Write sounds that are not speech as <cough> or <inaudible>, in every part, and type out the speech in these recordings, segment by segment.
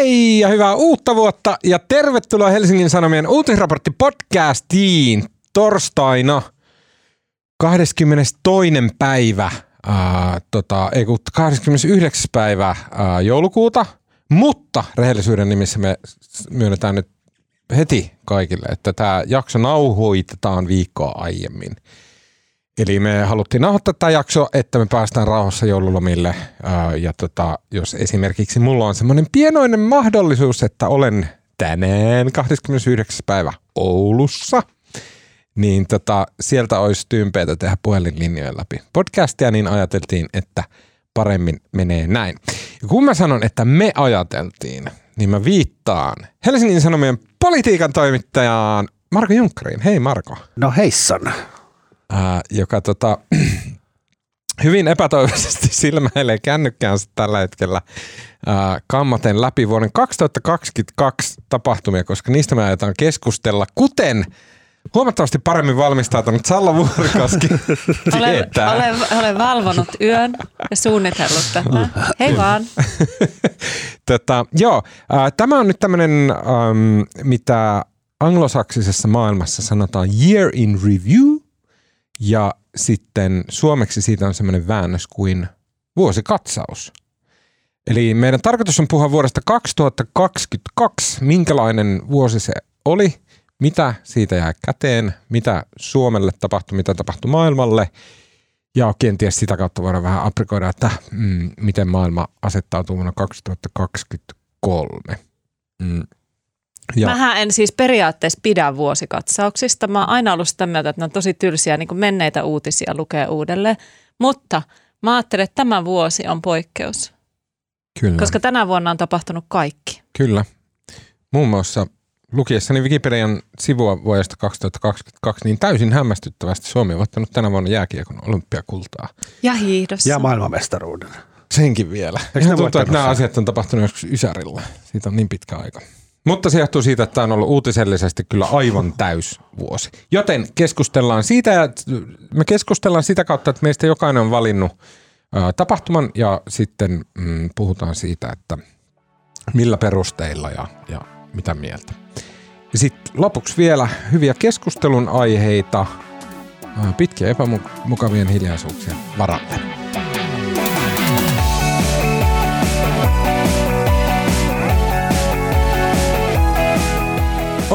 Hei ja hyvää uutta vuotta ja tervetuloa Helsingin Sanomien uutisraportti podcastiin torstaina 22. päivä, ää, tota, ei kun 29. päivä ää, joulukuuta, mutta rehellisyyden nimissä me myönnetään nyt heti kaikille, että tämä jakso nauhoitetaan viikkoa aiemmin. Eli me haluttiin nauhoittaa tämä jakso, että me päästään rauhassa joululomille. Ja tota, jos esimerkiksi mulla on semmoinen pienoinen mahdollisuus, että olen tänään 29. päivä Oulussa, niin tota, sieltä olisi tympeitä tehdä puhelinlinjojen läpi podcastia, niin ajateltiin, että paremmin menee näin. Ja kun mä sanon, että me ajateltiin, niin mä viittaan Helsingin Sanomien politiikan toimittajaan Marko Junkkariin. Hei Marko. No heissan ää, joka tota, <clears throat> hyvin epätoivoisesti <laughs> silmäilee kännykkäänsä tällä hetkellä ää, kammaten läpi vuoden 2022 tapahtumia, koska niistä me ajetaan keskustella, kuten huomattavasti paremmin valmistautunut Salla Vuorikoski <laughs> olen, olen, olen valvonut yön ja suunnitellut tätä. Hei vaan. <laughs> tota, joo, äh, tämä on nyt tämmöinen, ähm, mitä anglosaksisessa maailmassa sanotaan year in review – ja sitten suomeksi siitä on semmoinen väännös kuin vuosikatsaus. Eli meidän tarkoitus on puhua vuodesta 2022, minkälainen vuosi se oli, mitä siitä jää käteen, mitä Suomelle tapahtui, mitä tapahtui maailmalle. Ja kenties sitä kautta voidaan vähän aprikoida, että mm, miten maailma asettautuu vuonna 2023. Mm. Ja. Mähän en siis periaatteessa pidä vuosikatsauksista. Mä oon aina ollut sitä mieltä, että ne on tosi tylsiä niin menneitä uutisia lukee uudelleen. Mutta mä ajattelen, että tämä vuosi on poikkeus. Kyllä. Koska tänä vuonna on tapahtunut kaikki. Kyllä. Muun muassa lukiessani Wikipedian sivua vuodesta 2022, niin täysin hämmästyttävästi Suomi on voittanut tänä vuonna jääkiekon olympiakultaa. Ja hiidos. Ja maailmanmestaruuden. Senkin vielä. Eikö tuntuu, että nämä asiat on tapahtunut joskus Ysärillä. Siitä on niin pitkä aika. Mutta se johtuu siitä, että tämä on ollut uutisellisesti kyllä aivan täys vuosi. Joten keskustellaan siitä, ja me keskustellaan sitä kautta, että meistä jokainen on valinnut tapahtuman ja sitten mm, puhutaan siitä, että millä perusteilla ja, ja mitä mieltä. Ja sitten lopuksi vielä hyviä keskustelun aiheita pitkiä epämukavien hiljaisuuksien varalle.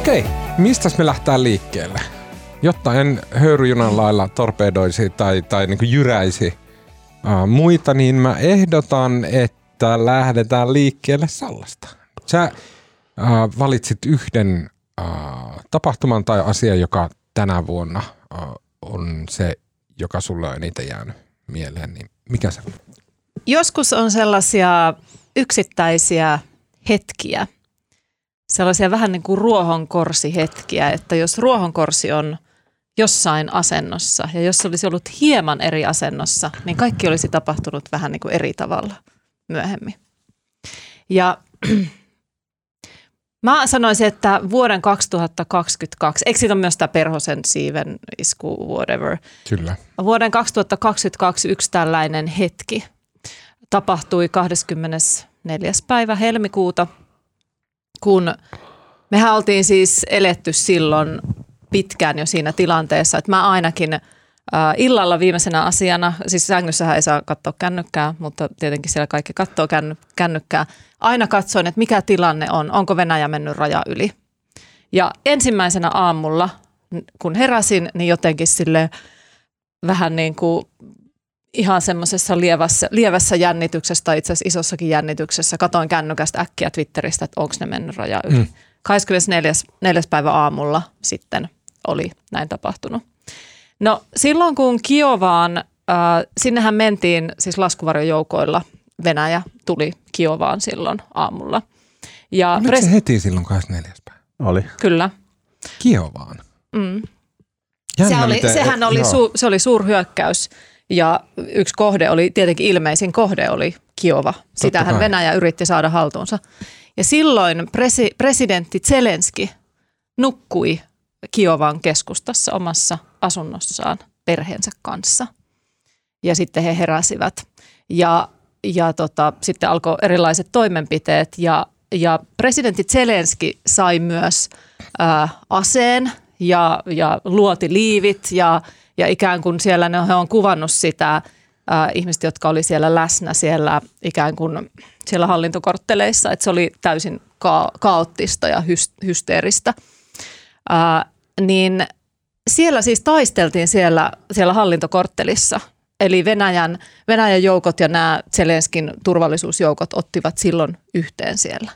Okei, mistä me lähtää liikkeelle? Jotta en höyryjunan lailla torpedoisi tai, tai niin jyräisi uh, muita, niin mä ehdotan, että lähdetään liikkeelle Sallasta. Sä uh, valitsit yhden uh, tapahtuman tai asia, joka tänä vuonna uh, on se, joka sulle on eniten jäänyt mieleen, niin mikä se on? Joskus on sellaisia yksittäisiä hetkiä, sellaisia vähän niin kuin ruohonkorsihetkiä, että jos ruohonkorsi on jossain asennossa ja jos olisi ollut hieman eri asennossa, niin kaikki olisi tapahtunut vähän niin kuin eri tavalla myöhemmin. Ja <clears throat> mä sanoisin, että vuoden 2022, eikö siitä ole myös tämä perhosen siiven isku, whatever. Kyllä. Vuoden 2022 yksi tällainen hetki tapahtui 24. päivä helmikuuta – kun mehän oltiin siis eletty silloin pitkään jo siinä tilanteessa, että mä ainakin äh, illalla viimeisenä asiana, siis sängyssähän ei saa katsoa kännykkää, mutta tietenkin siellä kaikki katsoo känny, kännykkää. Aina katsoin, että mikä tilanne on, onko Venäjä mennyt raja yli. Ja ensimmäisenä aamulla, kun heräsin, niin jotenkin sille vähän niin kuin ihan semmoisessa lievässä, lievässä jännityksessä tai itse asiassa isossakin jännityksessä. Katoin kännykästä äkkiä Twitteristä, että onko ne mennyt raja yli. Mm. 24. 4. päivä aamulla sitten oli näin tapahtunut. No silloin kun Kiovaan, äh, sinnehän mentiin siis laskuvarjojoukoilla, Venäjä tuli Kiovaan silloin aamulla. Ja Oliko pres- se heti silloin 24. päivä? Oli. Kyllä. Kiovaan? Mm. Jännä, se oli, miten, sehän oli, su, se oli suurhyökkäys ja yksi kohde oli, tietenkin ilmeisin kohde oli Kiova. Sitähän Venäjä yritti saada haltuunsa. Ja silloin presi, presidentti Zelenski nukkui Kiovan keskustassa omassa asunnossaan perheensä kanssa. Ja sitten he heräsivät. Ja, ja tota, sitten alkoi erilaiset toimenpiteet ja ja presidentti Zelenski sai myös ää, aseen ja, ja luoti liivit ja, ja ikään kuin siellä ne on kuvannut sitä ää, ihmiset, jotka oli siellä läsnä siellä ikään kuin siellä hallintokortteleissa, että se oli täysin ka- kaoottista ja hy- hysteeristä. Ää, niin siellä siis taisteltiin siellä, siellä hallintokorttelissa – Eli Venäjän, Venäjän joukot ja nämä Zelenskin turvallisuusjoukot ottivat silloin yhteen siellä.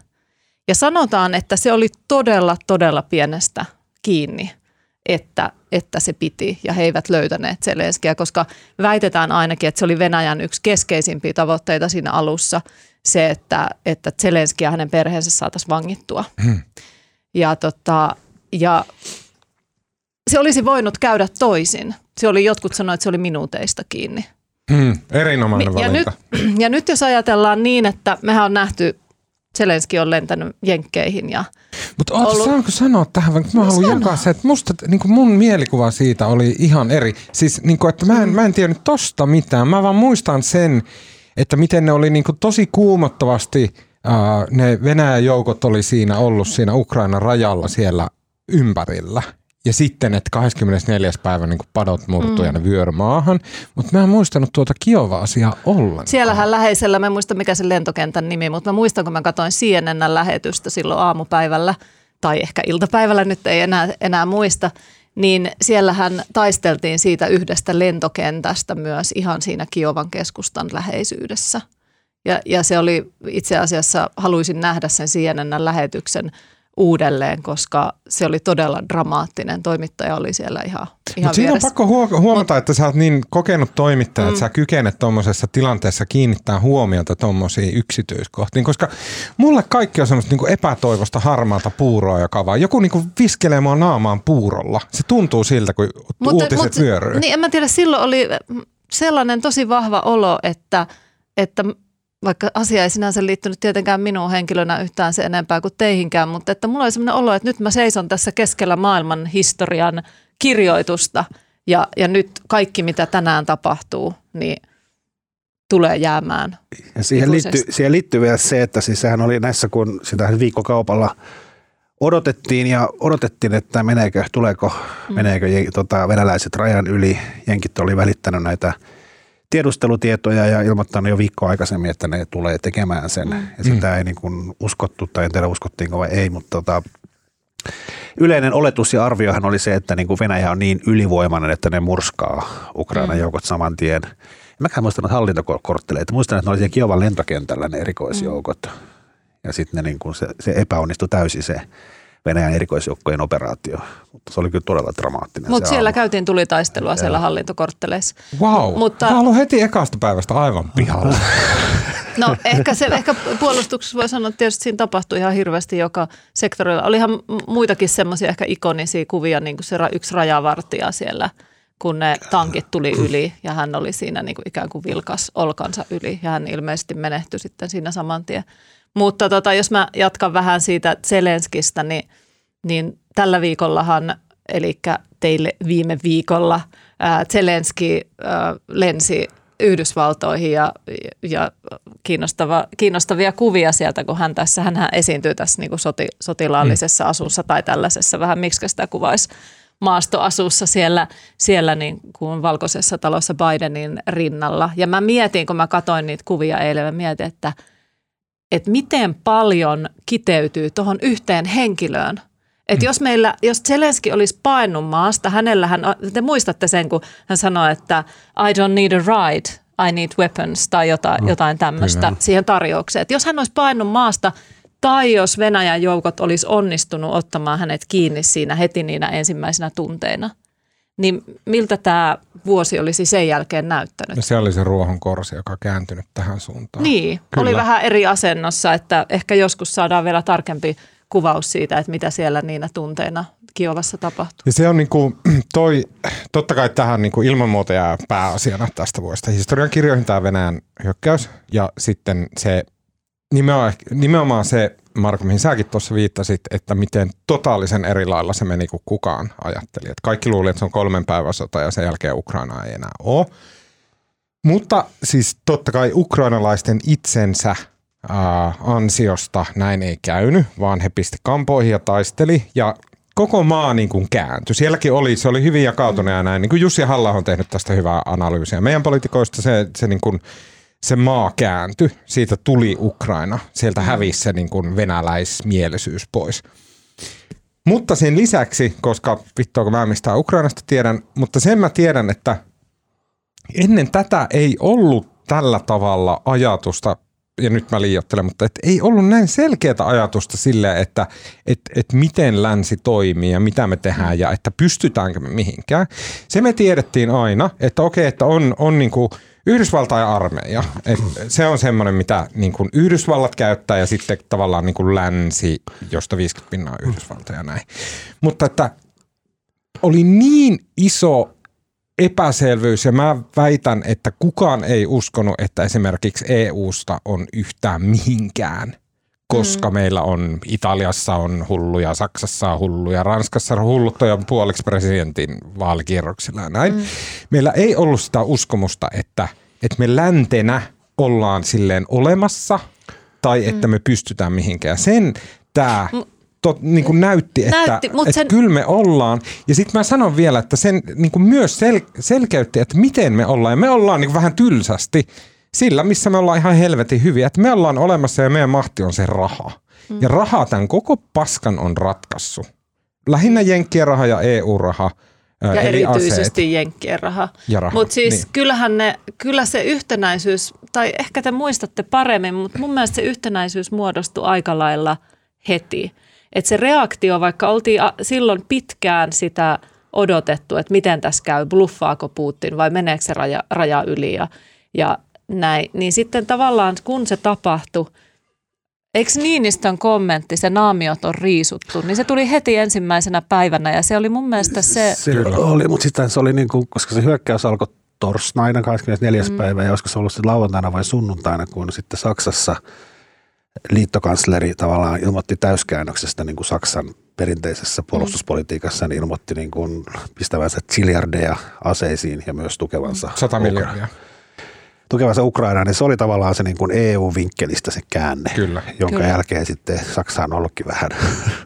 Ja sanotaan, että se oli todella, todella pienestä kiinni, että, että se piti ja he eivät löytäneet Zelenskiä, koska väitetään ainakin, että se oli Venäjän yksi keskeisimpiä tavoitteita siinä alussa, se, että, että Zelenski ja hänen perheensä saataisiin vangittua. Hmm. Ja, tota, ja se olisi voinut käydä toisin. Se oli, jotkut sanoivat, että se oli minuuteista kiinni. Hmm, erinomainen ja valinta. Nyt, ja nyt jos ajatellaan niin, että mehän on nähty, Zelenski on lentänyt jenkkeihin ja mutta ollut... saanko sanoa tähän, vaikka mä haluan jakaa se, että musta, niin kuin mun mielikuva siitä oli ihan eri. Siis niin kuin, että mä en, mm. mä en tiennyt tosta mitään, mä vaan muistan sen, että miten ne oli niin kuin tosi kuumottavasti, äh, ne Venäjän joukot oli siinä ollut siinä Ukrainan rajalla siellä ympärillä – ja sitten, että 24. päivä niin padot murtuu mm. ja ne vyöry maahan. Mutta mä en muistanut tuota Kiova-asiaa ollenkaan. Siellähän läheisellä, mä en muista mikä se lentokentän nimi, mutta mä muistan, kun mä katsoin CNN lähetystä silloin aamupäivällä tai ehkä iltapäivällä, nyt ei enää, enää muista, niin siellähän taisteltiin siitä yhdestä lentokentästä myös ihan siinä Kiovan keskustan läheisyydessä. Ja, ja se oli itse asiassa, haluaisin nähdä sen CNN lähetyksen – uudelleen, koska se oli todella dramaattinen. Toimittaja oli siellä ihan, ihan siinä on pakko huomata, Mut, että sä oot niin kokenut toimittaja, mm. että sä kykenet tuommoisessa tilanteessa kiinnittää huomiota tuommoisiin yksityiskohtiin, koska mulle kaikki on semmoista niin epätoivosta harmaata puuroa, joka vaan joku niin viskelee mua naamaan puurolla. Se tuntuu siltä, kun mutta, uutiset mutta, vyöryy. Niin en mä tiedä, silloin oli sellainen tosi vahva olo, että, että vaikka asia ei sinänsä liittynyt tietenkään minuun henkilönä yhtään se enempää kuin teihinkään, mutta että mulla oli sellainen olo, että nyt mä seison tässä keskellä maailman historian kirjoitusta ja, ja nyt kaikki mitä tänään tapahtuu, niin tulee jäämään. Ja siihen liittyy, siihen liittyy vielä se, että siis sehän oli näissä, kun sitä viikkokaupalla odotettiin ja odotettiin, että meneekö, tuleeko, mm. meneekö tota, venäläiset rajan yli. Jenkit oli välittänyt näitä – tiedustelutietoja ja ilmoittanut jo viikkoa aikaisemmin, että ne tulee tekemään sen. Mm. Ja sitä ei niin kuin uskottu, tai en tiedä uskottiinko vai ei, mutta tota, yleinen oletus ja arviohan oli se, että niin kuin Venäjä on niin ylivoimainen, että ne murskaa Ukrainan mm. joukot saman tien. Mäkään muistanut hallintokortteleita. Muistan, että ne oli siellä Kiovan lentokentällä ne erikoisjoukot. Mm. Ja sitten niin kuin se, se epäonnistui täysin se Venäjän erikoisjoukkojen operaatio. Mutta se oli kyllä todella dramaattinen. Mutta siellä aika. käytiin tulitaistelua siellä hallintokortteleissa. Wow, Mutta... Mä haluan heti ekasta päivästä aivan pihalla. No ehkä, se, ehkä puolustuksessa voi sanoa, että tietysti siinä tapahtui ihan hirveästi joka sektorilla. Olihan muitakin semmoisia ehkä ikonisia kuvia, niin kuin se yksi rajavartija siellä, kun ne tankit tuli yli ja hän oli siinä niin kuin ikään kuin vilkas olkansa yli ja hän ilmeisesti menehtyi sitten siinä saman tien. Mutta tota, jos mä jatkan vähän siitä Zelenskistä, niin, niin tällä viikollahan, eli teille viime viikolla, ää, Zelenski ää, lensi Yhdysvaltoihin ja, ja kiinnostava, kiinnostavia kuvia sieltä, kun hän tässä, hän esiintyy tässä niin kuin soti, sotilaallisessa mm. asussa tai tällaisessa vähän, miksi sitä kuvaisi maastoasussa siellä, siellä niin kuin valkoisessa talossa Bidenin rinnalla. Ja mä mietin, kun mä katsoin niitä kuvia eilen, mä mietin, että – että miten paljon kiteytyy tuohon yhteen henkilöön. Että mm. jos meillä, jos Zelenski olisi painut maasta, hänellähän, te muistatte sen, kun hän sanoi, että I don't need a ride, I need weapons tai jotain, no, jotain tämmöistä siihen tarjoukseen. Että jos hän olisi painut maasta tai jos Venäjän joukot olisi onnistunut ottamaan hänet kiinni siinä heti niinä ensimmäisenä tunteina – niin miltä tämä vuosi olisi sen jälkeen näyttänyt? No se oli se ruohon korsi, joka kääntynyt tähän suuntaan. Niin, Kyllä. oli vähän eri asennossa, että ehkä joskus saadaan vielä tarkempi kuvaus siitä, että mitä siellä niinä tunteina Kiovassa tapahtuu. Ja se on niin kuin <clears throat> toi, totta kai tähän niin kuin ilman muuta jää pääasiana tästä vuodesta. Historian kirjoihin tämä Venäjän hyökkäys ja sitten se nimenomaan, nimenomaan se Marko, mihin säkin tuossa viittasit, että miten totaalisen eri lailla se meni kuin kukaan ajatteli. Että kaikki luuli, että se on kolmen päivän sota ja sen jälkeen Ukraina ei enää ole. Mutta siis totta kai ukrainalaisten itsensä ää, ansiosta näin ei käynyt, vaan he pisti kampoihin ja taisteli ja koko maa niin kuin kääntyi. Sielläkin oli, se oli hyvin jakautunut ja näin. Niin kuin Jussi halla on tehnyt tästä hyvää analyysiä. Meidän poliitikoista se, se, niin kuin, se maa kääntyi, siitä tuli Ukraina, sieltä hävisi se niin kuin venäläismielisyys pois. Mutta sen lisäksi, koska vittua kun mä mistä Ukrainasta tiedän, mutta sen mä tiedän, että ennen tätä ei ollut tällä tavalla ajatusta ja nyt mä liioittelen, mutta et ei ollut näin selkeää ajatusta sille, että et, et miten länsi toimii ja mitä me tehdään ja että pystytäänkö me mihinkään. Se me tiedettiin aina, että okei, että on, on niinku Yhdysvaltain armeija. Et se on semmoinen, mitä niinku Yhdysvallat käyttää ja sitten tavallaan niinku länsi, josta 50 pinnaa Yhdysvaltoja ja näin. Mutta että oli niin iso epäselvyys ja mä väitän, että kukaan ei uskonut, että esimerkiksi EUsta on yhtään mihinkään koska mm. meillä on Italiassa on hulluja, Saksassa on hulluja, Ranskassa on hulluttuja puoliksi presidentin vaalikierroksilla ja näin. Mm. Meillä ei ollut sitä uskomusta, että, että me läntenä ollaan silleen olemassa tai että mm. me pystytään mihinkään. Sen tämä niin kuin näytti, että, näytti, että sen... kyllä me ollaan. Ja sitten mä sanon vielä, että sen niin kuin myös sel, selkeytti, että miten me ollaan. Ja me ollaan niin kuin vähän tylsästi sillä, missä me ollaan ihan helvetin hyviä. Että me ollaan olemassa ja meidän mahti on se raha. Mm. Ja raha tämän koko paskan on ratkassu. Lähinnä Jenkkien raha ja EU-raha. Ja erityisesti aseet. Jenkkien raha. raha. Mutta siis niin. kyllähän ne, kyllä se yhtenäisyys, tai ehkä te muistatte paremmin, mutta mun mielestä se yhtenäisyys muodostui aika lailla heti. Että se reaktio, vaikka oltiin silloin pitkään sitä odotettu, että miten tässä käy, bluffaako Putin vai meneekö se raja, raja yli ja, ja näin, niin sitten tavallaan kun se tapahtui, Eikö Niinistön kommentti, se naamiot on riisuttu, niin se tuli heti ensimmäisenä päivänä ja se oli mun mielestä se... Se oli, mutta sitten se oli niin kuin, koska se hyökkäys alkoi torstaina 24. Mm. päivä ja olisiko se ollut sitten lauantaina vai sunnuntaina, kun sitten Saksassa – liittokansleri tavallaan ilmoitti täyskäännöksestä niin kuin Saksan perinteisessä puolustuspolitiikassa, niin ilmoitti niin kuin pistävänsä chiliardeja aseisiin ja myös tukevansa 100 miljardia. Tukevansa Ukrainaa, niin se oli tavallaan se niin kuin EU-vinkkelistä se käänne, Kyllä. jonka Kyllä. jälkeen sitten Saksa on ollutkin vähän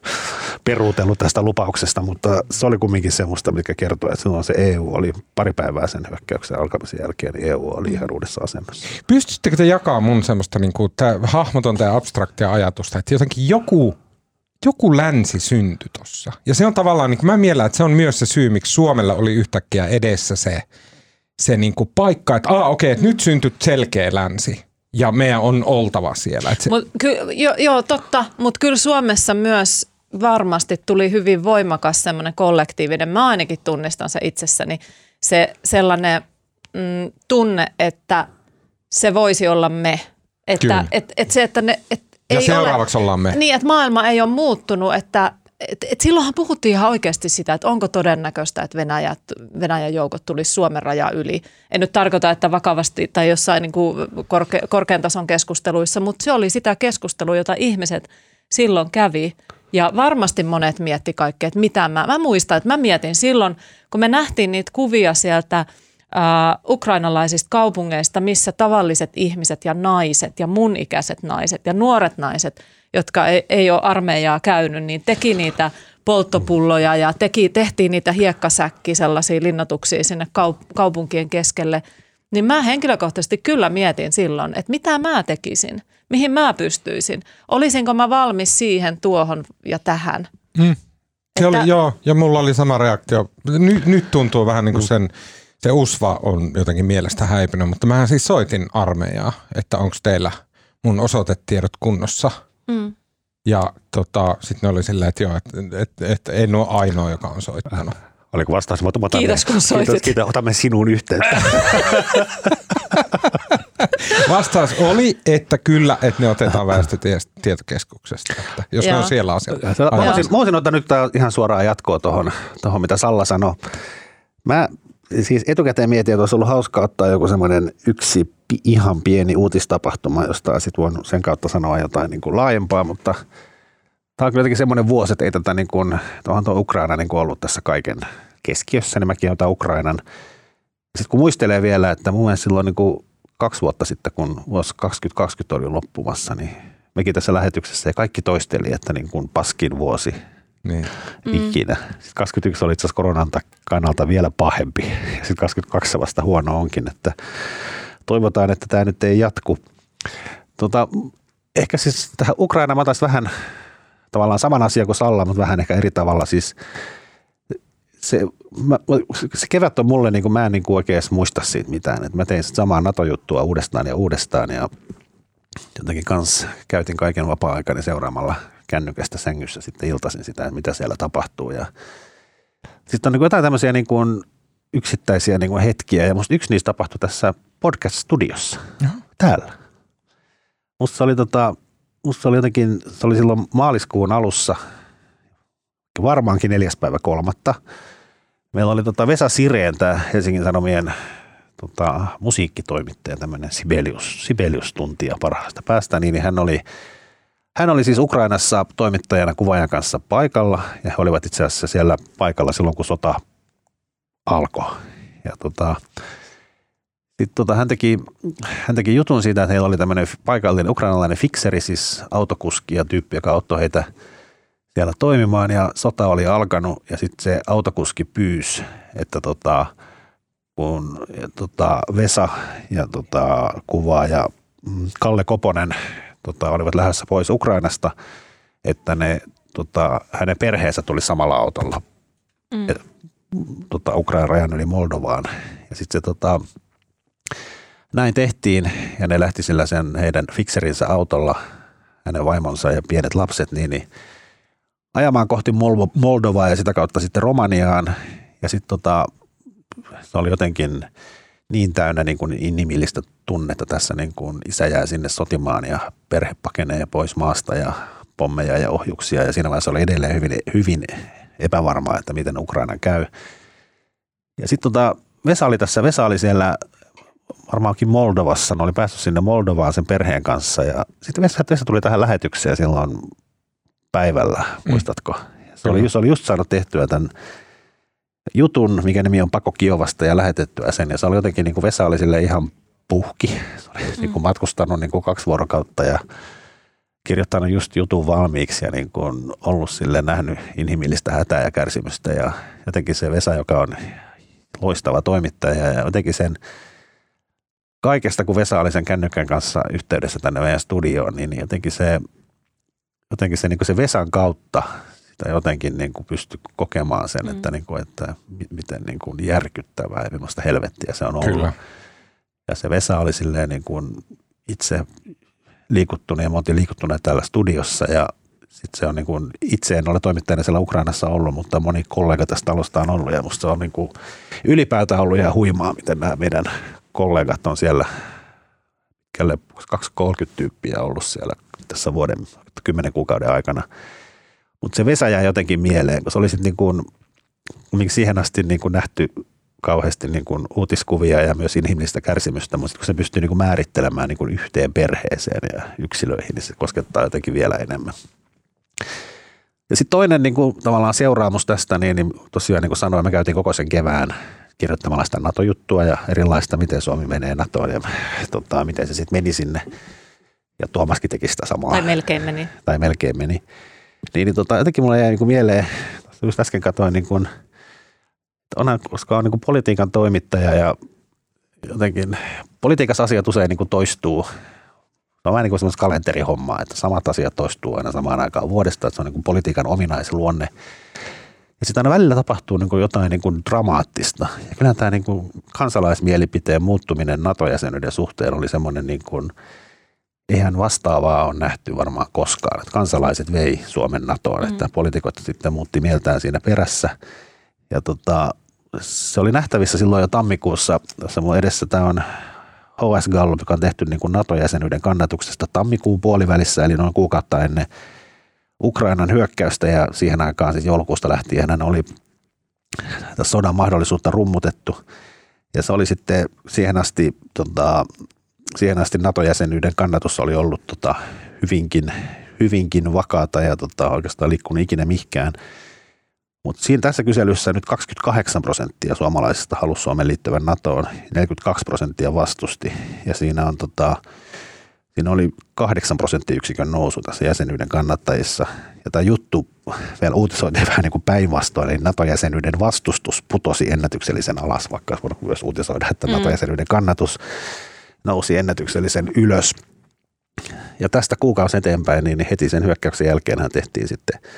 <laughs> peruutellut tästä lupauksesta, mutta se oli kumminkin semmoista, mikä kertoi, että silloin se EU oli pari päivää sen hyökkäyksen alkamisen jälkeen, niin EU oli ihan uudessa asemassa. Pystyttekö te jakaa mun semmoista niin kuin, tää, hahmotonta ja abstraktia ajatusta, että jotenkin joku joku länsi syntyi tuossa. Ja se on tavallaan, niin kuin mä miellän, että se on myös se syy, miksi Suomella oli yhtäkkiä edessä se, se niin kuin paikka, että aa okei, että nyt syntyi selkeä länsi ja meidän on oltava siellä. Että se... Mut ky, jo, joo, totta, mutta kyllä Suomessa myös varmasti tuli hyvin voimakas semmoinen kollektiivinen, mä ainakin tunnistan se itsessäni, se sellainen mm, tunne, että se voisi olla me. Että et, et se, että ne, et ja ei seuraavaksi ole, ollaan me. Niin, että maailma ei ole muuttunut, että et, et silloinhan puhuttiin ihan oikeasti sitä, että onko todennäköistä, että Venäjä, Venäjän joukot tulisi Suomen raja yli. En nyt tarkoita, että vakavasti tai jossain niin kuin korke, korkean tason keskusteluissa, mutta se oli sitä keskustelua, jota ihmiset silloin kävi. Ja varmasti monet mietti kaikkea, että mitä mä, mä muistan, että mä mietin silloin, kun me nähtiin niitä kuvia sieltä Uh, ukrainalaisista kaupungeista, missä tavalliset ihmiset ja naiset ja mun ikäiset naiset ja nuoret naiset, jotka ei, ei ole armeijaa käynyt, niin teki niitä polttopulloja ja teki, tehtiin niitä hiekkasäkki sellaisia linnoituksia sinne kaup- kaupunkien keskelle. Niin mä henkilökohtaisesti kyllä mietin silloin, että mitä mä tekisin – mihin mä pystyisin. Olisinko mä valmis siihen, tuohon ja tähän? Mm. Että, oli, joo, ja mulla oli sama reaktio. Nyt, nyt tuntuu vähän niin kuin sen, se usva on jotenkin mielestä häipynyt, mutta mähän siis soitin armeijaa, että onko teillä mun osoitetiedot kunnossa. Mm. Ja tota, sitten ne oli silleen, että joo, että et, et, et en ole ainoa, joka on soittanut. Oliko vastaus? Kiitos kun soitit. Kiitos, kiitos, otamme sinun yhteyttä. <laughs> Vastaus oli, että kyllä, että ne otetaan väestötietokeskuksesta, että jos Joo. ne on siellä asialla. Mä voisin, mä voisin ottaa nyt ihan suoraan jatkoa tuohon, tohon, mitä Salla sanoi. Mä siis etukäteen mietin, että olisi ollut hauska ottaa joku semmoinen yksi ihan pieni uutistapahtuma, josta sitten voin sen kautta sanoa jotain niin kuin laajempaa, mutta tämä on kyllä jotenkin semmoinen vuosi, että ei tätä niin kuin, tuohon tuo Ukraina niin kuin ollut tässä kaiken keskiössä, niin mäkin otan Ukrainan. Sitten kun muistelee vielä, että mun mielestä silloin niin kuin kaksi vuotta sitten, kun vuosi 2020 oli loppumassa, niin mekin tässä lähetyksessä ja kaikki toisteli, että niin kuin paskin vuosi niin. ikinä. Sitten 21 oli itse asiassa koronan kannalta vielä pahempi ja sitten 22 vasta huono onkin, että toivotaan, että tämä nyt ei jatku. Tota, ehkä siis tähän Ukraina mä vähän tavallaan saman asian kuin Salla, mutta vähän ehkä eri tavalla. Siis se, mä, se kevät on mulle, niin kuin, mä en niin kuin oikein edes muista siitä mitään. Et mä tein samaa NATO-juttua uudestaan ja uudestaan ja jotenkin kanssa käytin kaiken vapaa-aikani seuraamalla kännykästä sängyssä sitten iltaisin sitä, että mitä siellä tapahtuu. Ja sitten on niin jotain tämmöisiä niin kuin yksittäisiä niin kuin hetkiä ja musta yksi niistä tapahtui tässä podcast-studiossa Jaha. täällä. Musta se oli, tota, musta se oli jotenkin, se oli silloin maaliskuun alussa, varmaankin neljäs päivä kolmatta. Meillä oli tota Vesa Sireen, tämä Helsingin Sanomien tota, musiikkitoimittaja, tämmöinen Sibelius, Sibelius-tuntija parhaasta päästä, niin hän oli, hän oli siis Ukrainassa toimittajana kuvaajan kanssa paikalla ja he olivat itse asiassa siellä paikalla silloin, kun sota alkoi. Ja tota, sitten tota, hän, teki, hän teki jutun siitä, että heillä oli tämmöinen paikallinen ukrainalainen fikseri, siis autokuski ja tyyppi, joka auttoi heitä siellä toimimaan ja sota oli alkanut ja sitten se autokuski pyysi, että tota, kun ja tota, Vesa ja tota, kuvaa ja mm, Kalle Koponen tota, olivat lähdössä pois Ukrainasta, että ne, tota, hänen perheensä tuli samalla autolla mm. tota, Ukrainan rajan yli Moldovaan. Ja sitten se tota, näin tehtiin ja ne lähti sillä sen heidän fikserinsä autolla, hänen vaimonsa ja pienet lapset, niin, niin ajamaan kohti Moldovaa ja sitä kautta sitten Romaniaan. Ja sitten tota, se oli jotenkin niin täynnä niin kuin inhimillistä tunnetta tässä, niin kuin isä jää sinne sotimaan ja perhe pakenee pois maasta ja pommeja ja ohjuksia. Ja siinä vaiheessa oli edelleen hyvin, hyvin epävarmaa, että miten Ukraina käy. Ja sitten tota, Vesa oli tässä, Vesa oli siellä varmaankin Moldovassa, ne oli päässyt sinne Moldovaan sen perheen kanssa ja sitten Vesa, Vesa tuli tähän lähetykseen silloin päivällä, mm. muistatko? Se oli, se oli just saanut tehtyä tämän jutun, mikä nimi on Pako Kiovasta ja lähetettyä sen. Ja se oli jotenkin, niin kuin Vesa oli sille ihan puhki. Se oli mm. niin kuin matkustanut niin kuin kaksi vuorokautta ja kirjoittanut just jutun valmiiksi ja niin kuin ollut sille nähnyt inhimillistä hätää ja kärsimystä. Ja jotenkin se Vesa, joka on loistava toimittaja ja jotenkin sen kaikesta, kun Vesa oli sen kännykän kanssa yhteydessä tänne meidän studioon, niin jotenkin se jotenkin se, niin kuin se Vesan kautta sitä jotenkin niin kuin pysty kokemaan sen, mm. että, niin kuin, että miten niin kuin järkyttävää ja millaista helvettiä se on ollut. Kyllä. Ja se Vesa oli silleen niin kuin itse liikuttunut ja me oltiin liikuttuneet täällä studiossa ja sitten se on niin kuin, itse en ole toimittajana siellä Ukrainassa ollut, mutta moni kollega tästä talosta on ollut ja musta se on niin kuin ylipäätään ollut ihan huimaa, miten nämä meidän kollegat on siellä, kelle 230 tyyppiä ollut siellä tässä vuoden kymmenen kuukauden aikana. Mutta se Vesa jäi jotenkin mieleen, kun se oli sitten niin kuin, siihen asti niin kuin nähty kauheasti niin kuin uutiskuvia ja myös inhimillistä kärsimystä, mutta kun se pystyy niin kuin määrittelemään niin kuin yhteen perheeseen ja yksilöihin, niin se koskettaa jotenkin vielä enemmän. Ja sitten toinen niin kuin, tavallaan seuraamus tästä, niin, niin tosiaan niin kuin sanoin, me käytiin koko sen kevään kirjoittamalla sitä NATO-juttua ja erilaista, miten Suomi menee NATOon ja tota, miten se sitten meni sinne ja Tuomaskin teki sitä samaa. Tai melkein meni. Tai melkein meni. Niin, niin tota, jotenkin mulle jäi niin kuin mieleen, just äsken katsoin, niin kuin, onhan, koska on niin kuin politiikan toimittaja ja jotenkin politiikassa asiat usein niin kuin toistuu. Se on vähän niin kuin kalenterihommaa, että samat asiat toistuu aina samaan aikaan vuodesta, että se on niin kuin politiikan ominaisluonne. Ja sitten aina välillä tapahtuu niin kuin jotain niin kuin dramaattista. Ja kyllä tämä niin kuin kansalaismielipiteen muuttuminen NATO-jäsenyyden suhteen oli semmoinen niin kuin – eihän vastaavaa on nähty varmaan koskaan. Että kansalaiset vei Suomen NATOon, mm. että poliitikot sitten muutti mieltään siinä perässä. Ja tota, se oli nähtävissä silloin jo tammikuussa, tässä mun edessä tämä on HS Gallup, joka on tehty niin kuin NATO-jäsenyyden kannatuksesta tammikuun puolivälissä, eli noin kuukautta ennen Ukrainan hyökkäystä ja siihen aikaan siis joulukuusta lähtien hän oli sodan mahdollisuutta rummutettu. Ja se oli sitten siihen asti tota, siihen asti NATO-jäsenyyden kannatus oli ollut tota, hyvinkin, hyvinkin vakaata ja tota, oikeastaan liikkunut ikinä mihkään. Mutta siinä tässä kyselyssä nyt 28 prosenttia suomalaisista halusi Suomen liittyvän NATOon, 42 prosenttia vastusti. Ja siinä, on, tota, siinä oli 8 prosenttiyksikön nousu tässä jäsenyyden kannattajissa. Ja tämä juttu vielä uutisoitiin <laughs> vähän niin kuin päinvastoin, eli NATO-jäsenyyden vastustus putosi ennätyksellisen alas, vaikka voidaan myös uutisoida, että mm. NATO-jäsenyyden kannatus nousi ennätyksellisen ylös. Ja tästä kuukausi eteenpäin, niin heti sen hyökkäyksen jälkeen tehtiin sitten –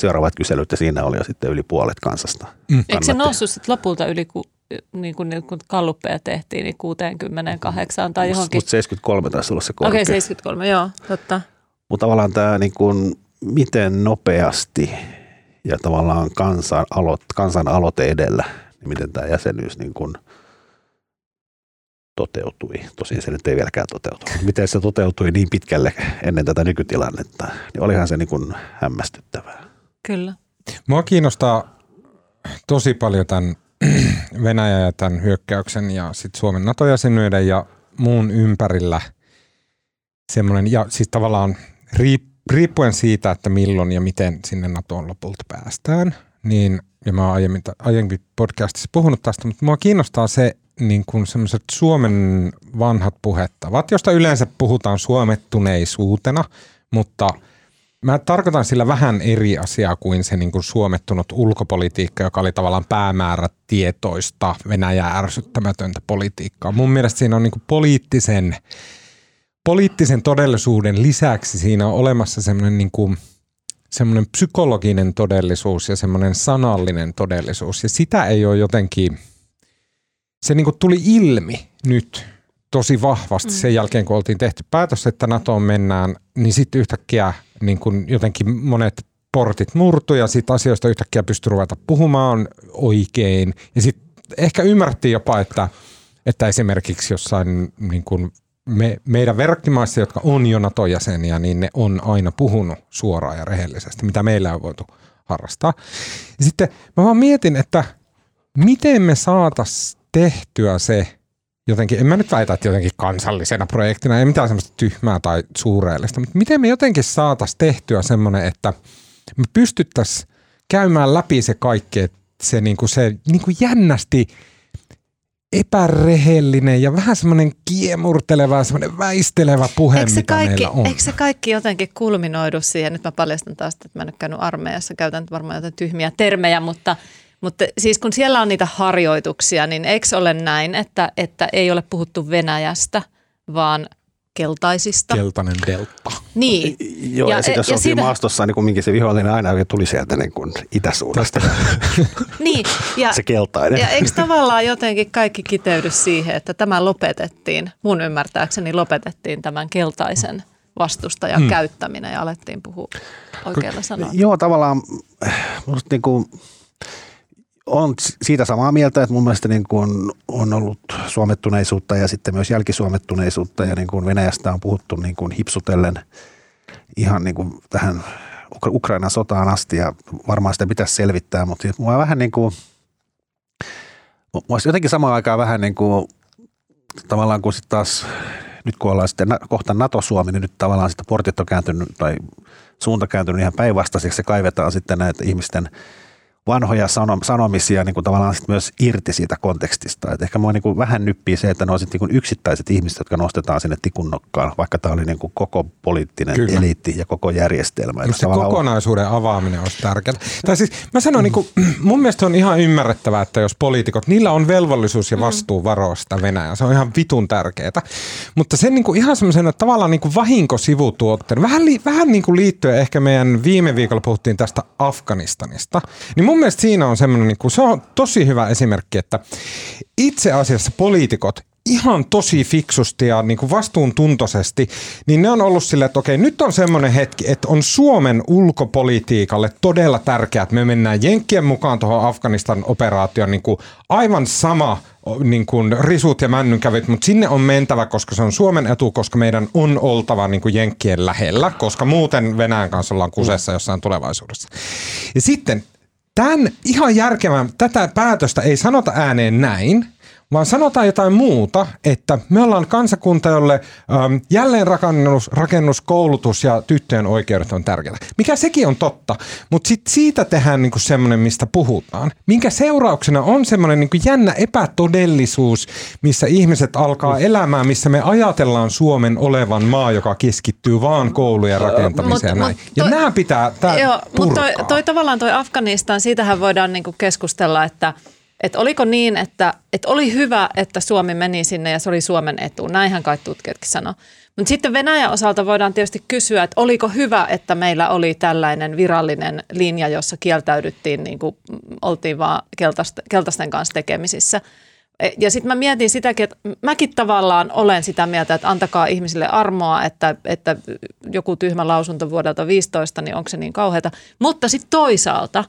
seuraavat kyselyt ja siinä oli jo sitten yli puolet kansasta. Mm. Eikö se noussut sitten lopulta yli, ku, niin kuin, niin kun kalluppeja tehtiin, niin 68 tai johonkin? Mutta 73 taisi olla se korkea. Okei, okay, 73, joo, totta. Mutta tavallaan tämä niin kuin, miten nopeasti ja tavallaan kansan, aloit, kansan aloite edellä, niin miten tämä jäsenyys niin kuin toteutui. Tosin se nyt ei vieläkään toteutunut. Miten se toteutui niin pitkälle ennen tätä nykytilannetta, niin olihan se niin kuin hämmästyttävää. Kyllä. Mua kiinnostaa tosi paljon tämän <clears throat> Venäjän ja tämän hyökkäyksen ja sitten Suomen NATO-jäsenyyden ja muun ympärillä semmoinen, ja siis tavallaan riippuen siitä, että milloin ja miten sinne NATOon lopulta päästään, niin, ja mä oon aiemmin, aiemmin podcastissa puhunut tästä, mutta mua kiinnostaa se, niin kuin Suomen vanhat puhettavat, josta yleensä puhutaan suomettuneisuutena, mutta – Mä tarkoitan sillä vähän eri asiaa kuin se niin kuin suomettunut ulkopolitiikka, joka oli tavallaan päämäärä tietoista Venäjää ärsyttämätöntä politiikkaa. Mun mielestä siinä on niin kuin poliittisen, poliittisen todellisuuden lisäksi siinä on olemassa semmoinen niin kuin, semmoinen psykologinen todellisuus ja semmoinen sanallinen todellisuus. Ja sitä ei ole jotenkin, se niin kuin tuli ilmi nyt tosi vahvasti mm. sen jälkeen, kun oltiin tehty päätös, että NATOon mennään, niin sitten yhtäkkiä niin kun jotenkin monet portit murtu ja sitten asioista yhtäkkiä pystyi ruveta puhumaan oikein. Ja sitten ehkä ymmärrettiin jopa, että, että esimerkiksi jossain niin kun me, meidän verrokkimaissa, jotka on jo NATO-jäseniä, niin ne on aina puhunut suoraan ja rehellisesti, mitä meillä on voitu harrastaa. Ja sitten mä vaan mietin, että miten me saataisiin tehtyä se, jotenkin, en mä nyt väitä, että jotenkin kansallisena projektina, ei mitään semmoista tyhmää tai suureellista, mutta miten me jotenkin saataisiin tehtyä semmoinen, että me pystyttäisiin käymään läpi se kaikki, että se, niin kuin se niin kuin jännästi epärehellinen ja vähän semmoinen kiemurteleva, semmoinen väistelevä puhe, eikö mitä kaikki, meillä on. Eikö se kaikki jotenkin kulminoidu siihen, nyt mä paljastan taas, että mä en ole käynyt armeijassa, käytän varmaan jotain tyhmiä termejä, mutta – mutta siis kun siellä on niitä harjoituksia, niin eikö ole näin, että, että ei ole puhuttu Venäjästä, vaan keltaisista. Keltainen delta. Niin. Joo, ja, ja sitten jos oltiin siitä... maastossa, niin kumminkin se vihollinen aina tuli sieltä niin kuin itäsuunnasta. <laughs> niin. Ja, se keltainen. Ja eikö tavallaan jotenkin kaikki kiteydy siihen, että tämä lopetettiin, mun ymmärtääkseni lopetettiin tämän keltaisen vastustajan hmm. käyttäminen ja alettiin puhua oikealla sanalla. Joo, tavallaan musta niin kuin, on siitä samaa mieltä, että mun mielestä niin kuin on ollut suomettuneisuutta ja sitten myös jälkisuomettuneisuutta ja niin kuin Venäjästä on puhuttu niin kuin hipsutellen ihan niin kuin tähän Ukrainan sotaan asti ja varmaan sitä pitäisi selvittää, mutta mua vähän niin kuin, mua jotenkin samaan aikaan vähän niin kuin tavallaan kun sitten taas nyt kun ollaan sitten kohta NATO-Suomi, niin nyt tavallaan sitten portit on kääntynyt tai suunta kääntynyt ihan päinvastaiseksi se kaivetaan sitten näitä ihmisten – vanhoja sanomisia niin kuin tavallaan sit myös irti siitä kontekstista. Et ehkä mua niin kuin vähän nyppii se, että ne on niin kuin yksittäiset ihmiset, jotka nostetaan sinne tikunnokkaan, vaikka tämä oli niin kuin koko poliittinen Kyllä. eliitti ja koko järjestelmä. Just se kokonaisuuden on... avaaminen olisi tärkeää. Tai siis mä sanon, niin kuin, <clears throat> mun mielestä on ihan ymmärrettävää, että jos poliitikot, niillä on velvollisuus ja mm. vastuu varoa sitä Venäjää. Se on ihan vitun tärkeää. Mutta se niin kuin ihan semmoisena tavallaan niin kuin vahinkosivutuotteen, vähän, li, vähän niin kuin liittyen ehkä meidän viime viikolla puhuttiin tästä Afganistanista, niin mun mielestä siinä on semmoinen, niin kuin, se on tosi hyvä esimerkki, että itse asiassa poliitikot ihan tosi fiksusti ja niin kuin vastuuntuntoisesti, niin ne on ollut silleen, että okei, nyt on semmoinen hetki, että on Suomen ulkopolitiikalle todella tärkeää, että me mennään Jenkkien mukaan tuohon Afganistan operaatioon niin kuin aivan sama niin kuin risut ja männynkävyt, mutta sinne on mentävä, koska se on Suomen etu, koska meidän on oltava niin kuin Jenkkien lähellä, koska muuten Venäjän kanssa ollaan kusessa jossain tulevaisuudessa. Ja sitten tämän ihan järkevän, tätä päätöstä ei sanota ääneen näin, vaan sanotaan jotain muuta, että me ollaan kansakunta, jolle äm, jälleen rakennus, rakennus, koulutus ja tyttöjen oikeudet on tärkeää. Mikä sekin on totta, mutta sit siitä tehdään niinku semmoinen, mistä puhutaan. Minkä seurauksena on semmoinen niinku jännä epätodellisuus, missä ihmiset alkaa elämään, missä me ajatellaan Suomen olevan maa, joka keskittyy vaan koulujen rakentamiseen. Mut- ja näin. mut ja toi- nämä pitää tää Joo, mutta purkaa. toi, toi tavallaan toi Afganistan, siitähän voidaan niinku keskustella, että et oliko niin, että et oli hyvä, että Suomi meni sinne ja se oli Suomen etu. Näinhän kai tutkijatkin sanoo. Mutta sitten Venäjän osalta voidaan tietysti kysyä, että oliko hyvä, että meillä oli tällainen virallinen linja, jossa kieltäydyttiin, niin kuin oltiin vaan keltaisten, keltaisten kanssa tekemisissä. E- Ja sitten mä mietin sitäkin, että mäkin tavallaan olen sitä mieltä, että antakaa ihmisille armoa, että, että joku tyhmä lausunto vuodelta 15, niin onko se niin kauheata. Mutta sitten toisaalta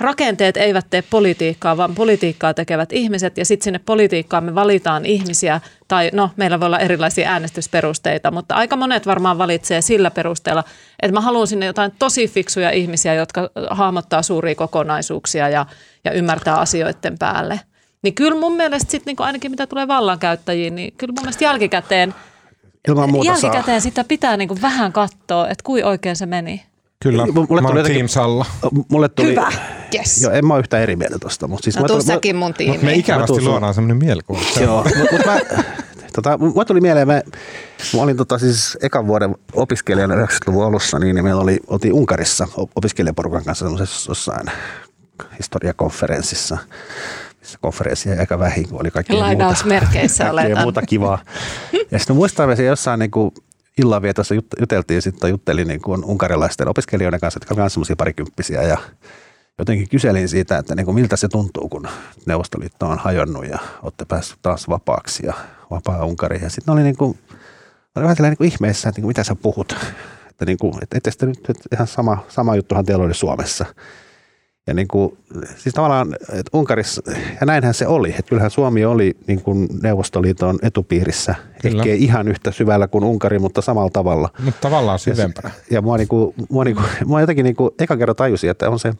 rakenteet eivät tee politiikkaa, vaan politiikkaa tekevät ihmiset ja sitten sinne politiikkaan me valitaan ihmisiä, tai no meillä voi olla erilaisia äänestysperusteita, mutta aika monet varmaan valitsee sillä perusteella, että mä haluan sinne jotain tosi fiksuja ihmisiä, jotka hahmottaa suuria kokonaisuuksia ja, ja ymmärtää asioiden päälle. Niin kyllä mun mielestä sitten niinku ainakin mitä tulee vallankäyttäjiin, niin kyllä mun mielestä jälkikäteen, Ilman muuta jälkikäteen sitä pitää niinku vähän katsoa, että kui oikein se meni. Kyllä, Mulle mä oon jotenkin- Team Salla. Mulle tuli, Hyvä, yes. Joo, en mä ole yhtään eri mieltä tosta. Mutta siis No tuu tuli- säkin mun Mutta me tiimiin. ikävästi luodaan semmoinen mielikuva. <laughs> Joo, mutta mä, tota, mulle tuli mieleen, mä, mä olin tota, siis ekan vuoden opiskelijana 90-luvun alussa, niin, niin meillä oli, oltiin Unkarissa opiskelijaporukan kanssa semmoisessa jossain historiakonferenssissa, missä konferenssi jäi aika vähin, kun oli kaikkea muuta, Lainausmerkeissä kaikkea oletan. muuta kivaa. Ja sitten muistan, että jossain niin kuin illanvietossa jut, juteltiin, sitten juttelin niin kuin unkarilaisten opiskelijoiden kanssa, jotka olivat semmoisia parikymppisiä ja jotenkin kyselin siitä, että niin kuin miltä se tuntuu, kun Neuvostoliitto on hajonnut ja olette päässyt taas vapaaksi ja vapaa Unkari. Ja sitten oli, niin kuin, oli vähän niin kuin ihmeessä, että niin kuin, mitä sä puhut. Että, niin kuin, että, että nyt että ihan sama, sama juttuhan teillä oli Suomessa. Ja niin kuin, siis tavallaan, että Unkarissa, ja näinhän se oli, että kyllähän Suomi oli niin kuin Neuvostoliiton etupiirissä, Kyllä. ehkä ei ihan yhtä syvällä kuin Unkari, mutta samalla tavalla. Mutta tavallaan syvempänä. Ja mua, niinku, mua, niinku, mua jotenkin niinku, eka kerran tajusin, että on se,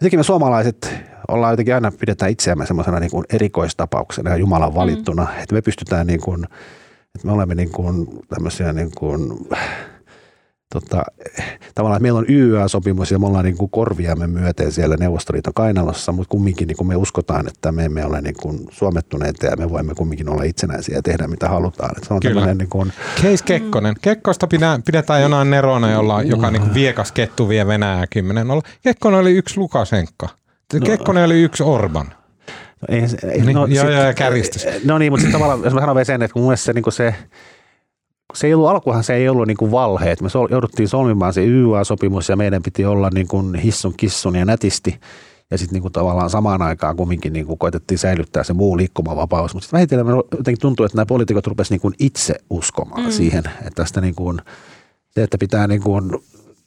jotenkin me suomalaiset ollaan jotenkin aina pidetään itseämme semmoisena niinku erikoistapauksena ja Jumalan valittuna, mm. että me pystytään niin kuin, että me olemme niin kuin tämmöisiä niin kuin, tota, tavallaan, että meillä on YYA-sopimus ja me ollaan niin kuin korviamme myöten siellä Neuvostoliiton kainalossa, mutta kumminkin niin kuin me uskotaan, että me emme ole niin kuin suomettuneita ja me voimme kumminkin olla itsenäisiä ja tehdä mitä halutaan. Että se on Kyllä. niin kuin, Case Kekkonen. Kekkosta pidetään jonain nerona, jolla, joka niinku viekas kettu vie Venäjää kymmenen olla. Kekkonen oli yksi Lukasenka. Kekkonen oli yksi Orban. No, ei, ei, Niin, no, joo, sit- joo, ja kärjistys. No niin, mutta sitten tavallaan, jos mä sanon sen, että mun mielestä se, niin se, se ei ollut, alkuhan se ei ollut niin kuin valhe, että me sol, jouduttiin solmimaan se YA-sopimus ja meidän piti olla niin kuin hissun kissun ja nätisti. Ja sitten niin tavallaan samaan aikaan kumminkin niin kuin koitettiin säilyttää se muu liikkumavapaus. Mutta sitten vähitellen jotenkin tuntuu, että nämä poliitikot rupesivat niin kuin itse uskomaan mm. siihen, että tästä niin kuin, se, että pitää niin kuin,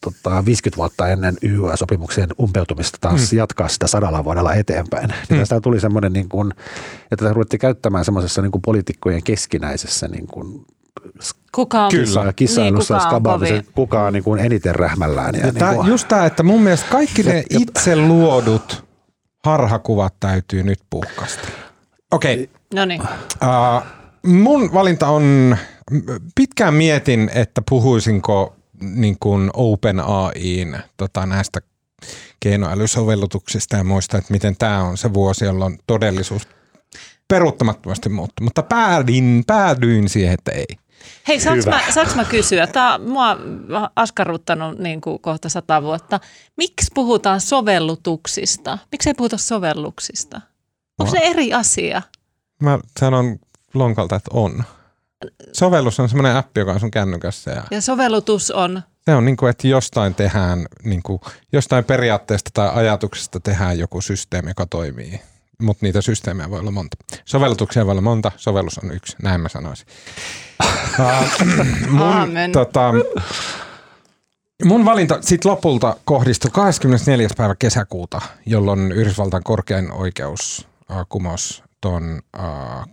tota, 50 vuotta ennen YYA-sopimuksen umpeutumista taas mm. jatkaa sitä sadalla vuodella eteenpäin. Mm. Tästä tuli semmoinen, niin kuin, että tätä ruvettiin käyttämään semmoisessa niin kuin poliitikkojen keskinäisessä niin kuin Kuka on, Kyllä. kisa, kisailussa Niin, niin, kuka on kovin. kuka on niin kuin eniten rähmällään. Ja, Ja niin kuin, just tämä, että mun mielestä kaikki ne <laughs> itse luodut harhakuvat täytyy nyt puhkasta. Okei, okay. No niin. Uh, mun valinta on, pitkään mietin, että puhuisinko niin kuin OpenAIin tota, näistä keinoälysovellutuksista ja muista, että miten tämä on se vuosi, jolloin todellisuus peruuttamattomasti muuttuu. Mutta päädyin, päädyin siihen, että ei. Hei, saanko Hyvä. mä, saanko mä kysyä? Tämä on mua askarruttanut niin kuin kohta sata vuotta. Miksi puhutaan sovellutuksista? Miksi ei puhuta sovelluksista? Onko No. se eri asia? Mä sanon lonkalta, että on. Sovellus on semmoinen appi, joka on sun kännykässä ja Ja sovellutus on, se on niin kuin, että jostain tehdään, niin kuin, jostain periaatteesta tai ajatuksesta tehdään joku systeemi, joka toimii. Mutta niitä systeemejä voi olla monta. Sovellutuksia voi olla monta, sovellus on yksi, näin mä sanoisin. Uh, <laughs> mun, Aamen. tota, mun valinta sitten lopulta kohdistui 24. päivä kesäkuuta, jolloin Yhdysvaltain korkein oikeus uh, kumos ton uh,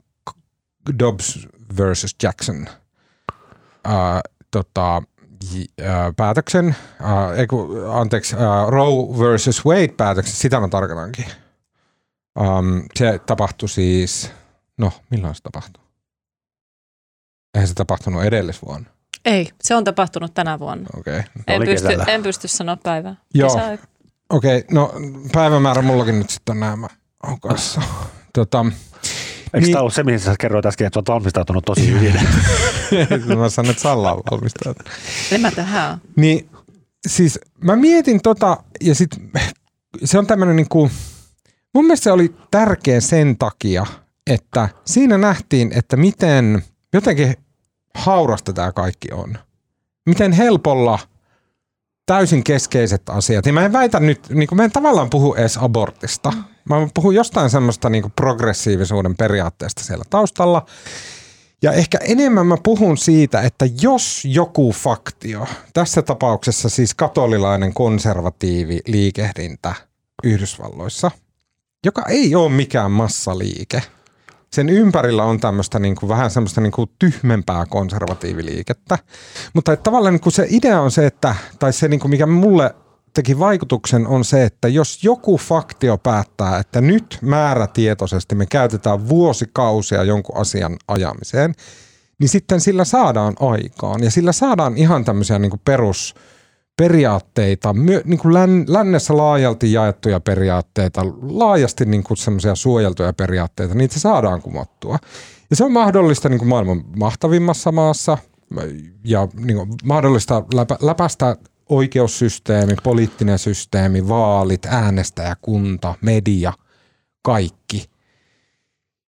Dobbs versus Jackson uh, tota, j- äh, päätöksen, äh, ei kun, anteeksi, äh, Roe versus Wade päätöksen, sitä mä tarkoitankin. Um, se tapahtui siis No, milloin se tapahtuu? Eihän se tapahtunut edellisvuonna. Ei, se on tapahtunut tänä vuonna. Okei. Okay. En Oli pysty, kesällä. en pysty sanoa päivää. Joo. Okei, okay, no päivämäärä mullakin nyt sitten on nämä on kanssa. Tota, Eikö Niin. tämä ollut se, mihin sä kerroit äsken, että oot valmistautunut tosi hyvin? <laughs> mä sanon, että Salla on valmistautunut. En mä tähän. Niin siis mä mietin tota ja sit se on tämmönen niinku, mun mielestä se oli tärkeä sen takia, että siinä nähtiin, että miten jotenkin haurasta tämä kaikki on. Miten helpolla täysin keskeiset asiat. Ja mä en väitä nyt, niin kuin mä en tavallaan puhu edes abortista. Mä puhun jostain semmoista niin kuin progressiivisuuden periaatteesta siellä taustalla. Ja ehkä enemmän mä puhun siitä, että jos joku faktio, tässä tapauksessa siis katolilainen konservatiivi liikehdintä Yhdysvalloissa, joka ei ole mikään massaliike, sen ympärillä on tämmöistä niin kuin, vähän semmoista niin kuin tyhmempää konservatiiviliikettä. Mutta että tavallaan niin kuin se idea on se, että, tai se niin kuin mikä mulle teki vaikutuksen on se, että jos joku faktio päättää, että nyt määrätietoisesti me käytetään vuosikausia jonkun asian ajamiseen, niin sitten sillä saadaan aikaan. Ja sillä saadaan ihan tämmöisiä niin kuin perusperiaatteita, myö, niin kuin län, lännessä laajalti jaettuja periaatteita, laajasti niin kuin semmoisia suojeltuja periaatteita, niitä saadaan kumottua. Ja se on mahdollista niin kuin maailman mahtavimmassa maassa ja niin kuin mahdollista läpä, läpäistä oikeussysteemi, poliittinen systeemi, vaalit, äänestäjäkunta, media, kaikki.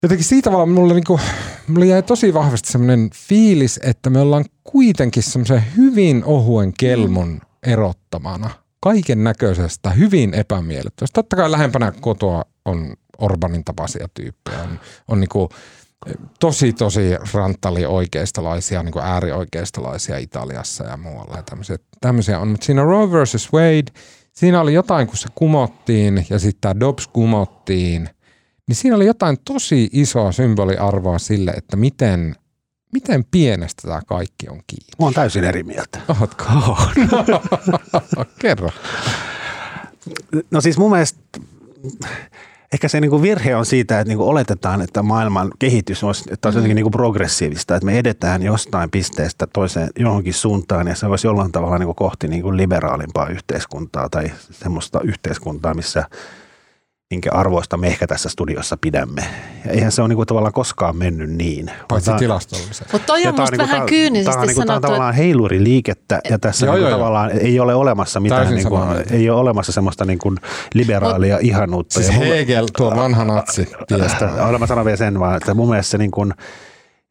Jotenkin siitä vaan mulle, niinku, mulle jäi tosi vahvasti semmoinen fiilis, että me ollaan kuitenkin semmoisen hyvin ohuen kelmun erottamana kaiken näköisestä, hyvin epämiellyttävästä. Totta kai lähempänä kotoa on Orbanin tapaisia tyyppejä, on, on niinku, tosi tosi ranttali oikeistolaisia, niin kuin äärioikeistolaisia Italiassa ja muualla ja tämmöisiä, tämmöisiä on. Mutta siinä Roe versus Wade, siinä oli jotain, kun se kumottiin ja sitten tämä Dobbs kumottiin, niin siinä oli jotain tosi isoa symboliarvoa sille, että miten, miten pienestä tämä kaikki on kiinni. Mä oon täysin eri mieltä. Ootko? No, <laughs> kerro. No siis mun mielestä ehkä se niinku virhe on siitä, että niinku oletetaan, että maailman kehitys olisi, että olisi jotenkin niinku progressiivista, että me edetään jostain pisteestä toiseen johonkin suuntaan ja se olisi jollain tavalla niinku kohti niinku liberaalimpaa yhteiskuntaa tai semmoista yhteiskuntaa, missä minkä arvoista me ehkä tässä studiossa pidämme. Ja eihän se ole niinku tavallaan koskaan mennyt niin. Paitsi tilastollisesti. Mutta toi ja on musta niinku- vähän tää- kyynisesti tää on, niinku, on sanottu, että tavallaan heiluriliikettä ja tässä Joo, niinku joo, joo. tavallaan ei ole olemassa mitään, niinku, ei ole olemassa semmoista niinku liberaalia ihanuutta. Siis Ja Hegel, tuo vanha natsi. Tästä, mä sanon vielä sen vaan, että mun mielestä se niin kuin,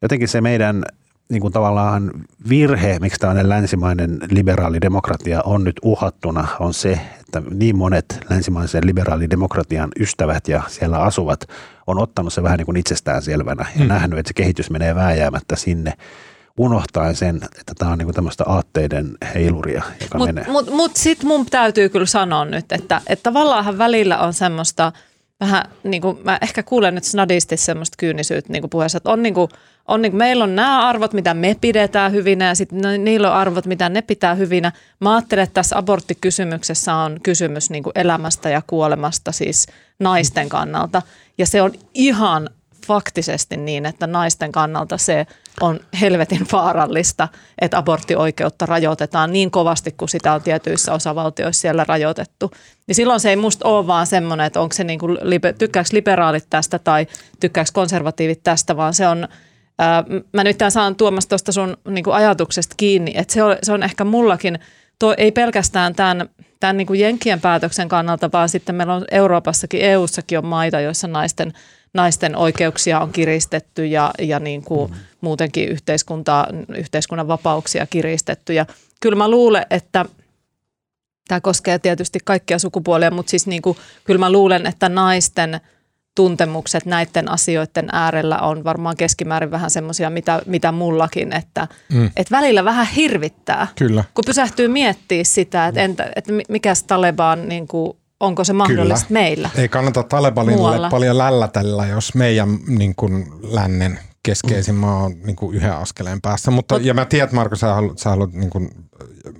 jotenkin se meidän niin kuin tavallaan virhe, miksi tällainen länsimainen liberaali demokratia on nyt uhattuna, on se, että niin monet länsimaisen liberaalidemokratian ystävät ja siellä asuvat on ottanut se vähän niin kuin itsestään selvänä ja Mm. nähnyt, että se kehitys menee vääjäämättä sinne unohtaen sen, että tämä on niin kuin tämmöistä aatteiden heiluria, joka Mutta menee. mut, mut sitten mun täytyy kyllä sanoa nyt, että, että tavallaan välillä on semmoista vähän, niin kuin mä ehkä kuulen nyt snadisti semmoista kyynisyyttä niin kuin puheessa, että on niin kuin, on niin kuin, meillä on nämä arvot, mitä me pidetään hyvinä ja sitten niillä on arvot, mitä ne pitää hyvinä. Mä ajattelen, että tässä aborttikysymyksessä on kysymys niin kuin elämästä ja kuolemasta siis naisten kannalta ja se on ihan faktisesti niin, että naisten kannalta se on helvetin vaarallista, että aborttioikeutta rajoitetaan niin kovasti, kuin sitä on tietyissä osavaltioissa siellä rajoitettu. Niin silloin se ei musta ole vaan semmoinen, että onko se niin kuin, tykkääkö liberaalit tästä tai tykkääkö konservatiivit tästä, vaan se on, ää, mä nyt saan Tuomas tuosta sun niin kuin ajatuksesta kiinni, että se on, se on ehkä mullakin, tuo, ei pelkästään tämän, tämän niin kuin Jenkkien päätöksen kannalta, vaan sitten meillä on Euroopassakin, EUssakin on maita, joissa naisten naisten oikeuksia on kiristetty ja, ja niin kuin muutenkin yhteiskuntaa, yhteiskunnan vapauksia kiristetty. Ja kyllä mä luulen, että tämä koskee tietysti kaikkia sukupuolia, mutta siis niin kuin, kyllä mä luulen, että naisten tuntemukset näiden asioiden äärellä on varmaan keskimäärin vähän semmoisia, mitä, mitä mullakin, että Mm. et välillä vähän hirvittää, Kyllä. kun pysähtyy miettimään sitä, että, entä, että mikäs Taleban, niin kuin, onko se mahdollista Kyllä. meillä. Ei kannata Talebanille Muualla. paljon lällätellä, jos meidän niin kuin, lännen keskeisin. Mä oon niin kuin yhden askeleen päässä. Mutta, ja mä tiedän, Marko, sä haluat, sä haluat niin kuin,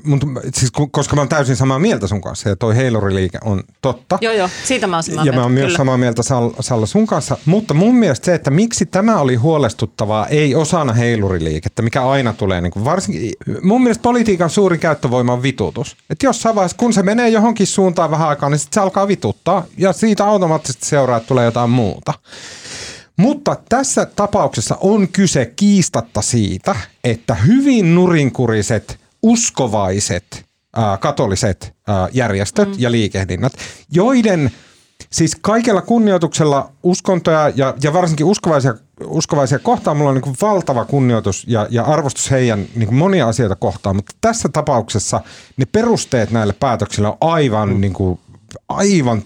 mutta, siis, koska mä oon täysin samaa mieltä sun kanssa ja toi heiluriliike on totta. Joo, joo, siitä mä oon samaa Ja mieltä. mä oon myös samaa mieltä Sal- Salla sun kanssa, mutta mun mielestä se, että miksi tämä oli huolestuttavaa, ei osana heiluriliikettä, mikä aina tulee, niin kuin varsinkin, mun mielestä politiikan suuri käyttövoima on vitutus. Että jossain vaiheessa, kun se menee johonkin suuntaan vähän aikaa, niin sit se alkaa vituttaa ja siitä automaattisesti seuraa, että tulee jotain muuta. Mutta tässä tapauksessa on kyse kiistatta siitä, että hyvin nurinkuriset, uskovaiset, ää, katoliset ää, järjestöt mm. ja liikehdinnät, joiden siis kaikella kunnioituksella uskontoja ja, ja varsinkin uskovaisia, uskovaisia kohtaan mulla on niin kuin valtava kunnioitus ja, ja arvostus heidän niin monia asioita kohtaan, mutta tässä tapauksessa ne perusteet näille päätöksille on aivan, mm. niin kuin, aivan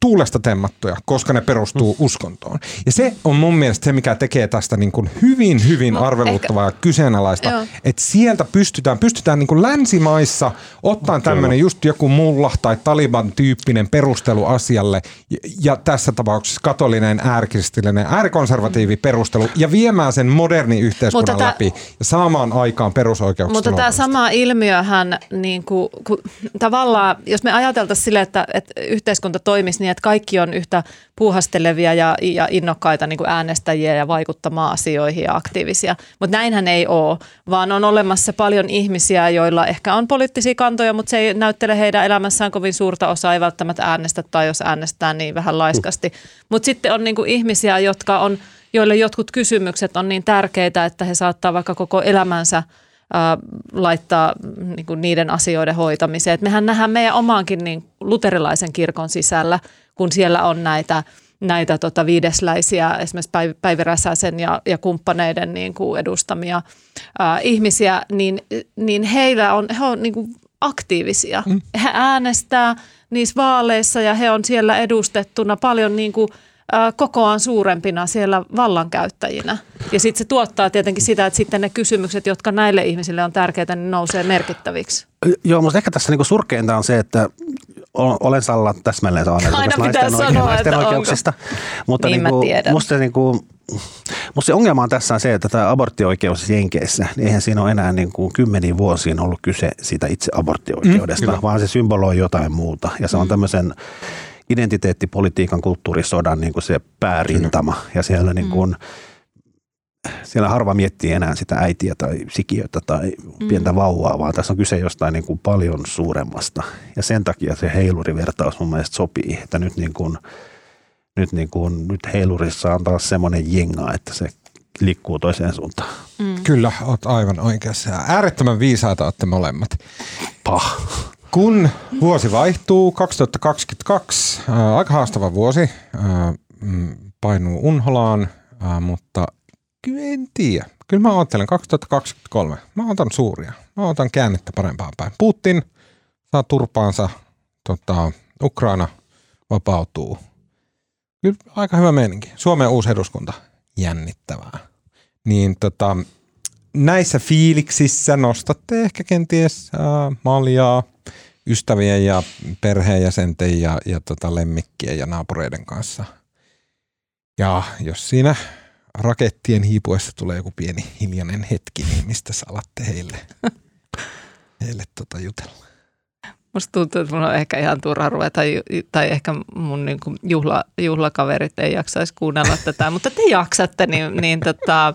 tuulesta temmattuja, koska ne perustuu Mm. uskontoon. Ja se on mun mielestä se, mikä tekee tästä niin kuin hyvin, hyvin No, arveluttavaa ja kyseenalaista, Joo. että sieltä pystytään, pystytään niin kuin länsimaissa ottaa tämmöinen just joku mulla tai Taliban-tyyppinen perustelu asialle, ja, ja tässä tapauksessa katolinen, äärikristillinen, äärikonservatiivi perustelu, ja viemään sen moderni yhteiskunnan Mutta läpi ja saamaan aikaan perusoikeuksia. Mutta tämä sama ilmiöhän, niin kuin, kun, tavallaan, jos me ajateltaisiin sille, että, että yhteiskunta toimisi niin, että kaikki on yhtä puuhastelevia ja, ja innokkaita niin kuin äänestäjiä ja vaikuttamaan asioihin ja aktiivisia. Mutta näinhän ei ole, vaan on olemassa paljon ihmisiä, joilla ehkä on poliittisia kantoja, mutta se ei näyttele heidän elämässään kovin suurta osaa, ei välttämättä äänestä tai jos äänestää niin vähän laiskasti. Mutta sitten on niin kuin ihmisiä, jotka on, joille jotkut kysymykset on niin tärkeitä, että he saattaa vaikka koko elämänsä laittaa niin kuin niiden asioiden hoitamiseen. Et mehän nähdään meidän omaankin niin luterilaisen kirkon sisällä, kun siellä on näitä näitä tota viidesläisiä, esimerkiksi Päiv- Päivi Räsäsen ja, ja kumppaneiden niin kuin edustamia ää, ihmisiä, niin, niin heillä on, he on niin kuin aktiivisia. Mm. He äänestää niissä vaaleissa ja he on siellä edustettuna paljon niin kuin, kokoaan suurempina siellä vallankäyttäjinä. Ja sitten se tuottaa tietenkin sitä, että sitten ne kysymykset, jotka näille ihmisille on tärkeitä, niin nousee merkittäviksi. Joo, mutta ehkä tässä niinku surkeinta on se, että olen Salla täsmälleen samaa mieltä Aina pitää naisten, sanoa, naisten että onko. oikeuksista. Mutta Niin niinku, tiedän. musta, niinku, musta se ongelma on tässä on se, että tämä aborttioikeus Jenkeissä, niin eihän siinä ole enää niinku kymmeniin vuosiin ollut kyse siitä itse aborttioikeudesta, mm, vaan se symboloi jotain muuta. Ja se on tämmöisen identiteettipolitiikan kulttuurisodan niin kuin se päärintama. Ja siellä, niin kuin, siellä harva miettii enää sitä äitiä tai sikiötä tai pientä vauvaa, vaan tässä on kyse jostain niin kuin paljon suuremmasta. Ja sen takia se heilurivertaus mun mielestä sopii, että nyt, niin kuin, nyt, niin kuin, nyt heilurissa on taas semmoinen jenga, että se liikkuu toiseen suuntaan. Kyllä, oot aivan oikeassa. Äärettömän viisaita olette molemmat. Pah. Kun vuosi vaihtuu, 2022, ää, aika haastava vuosi, ää, mm, painuu unholaan, ää, mutta kyllä en tiedä. Kyllä mä ajattelen 2023. Mä otan suuria. Mä otan käännettä parempaan päin. Putin saa turpaansa, tota, Ukraina vapautuu. Kyllä aika hyvä meininki. Suomen uusi eduskunta, jännittävää. Niin tota, näissä fiiliksissä nostatte ehkä kenties äh, maljaa ystävien ja perheenjäsenten ja, ja tota lemmikkien ja naapureiden kanssa. Ja jos siinä rakettien hiipuessa tulee joku pieni hiljainen hetki, niin mistä salatte heille, <laughs> heille tota jutella? Musta tuntuu, että mun on ehkä ihan turha ruveta, tai ehkä mun niin kuin juhla, juhlakaverit ei jaksaisi kuunnella tätä, mutta te jaksatte, niin, niin tota,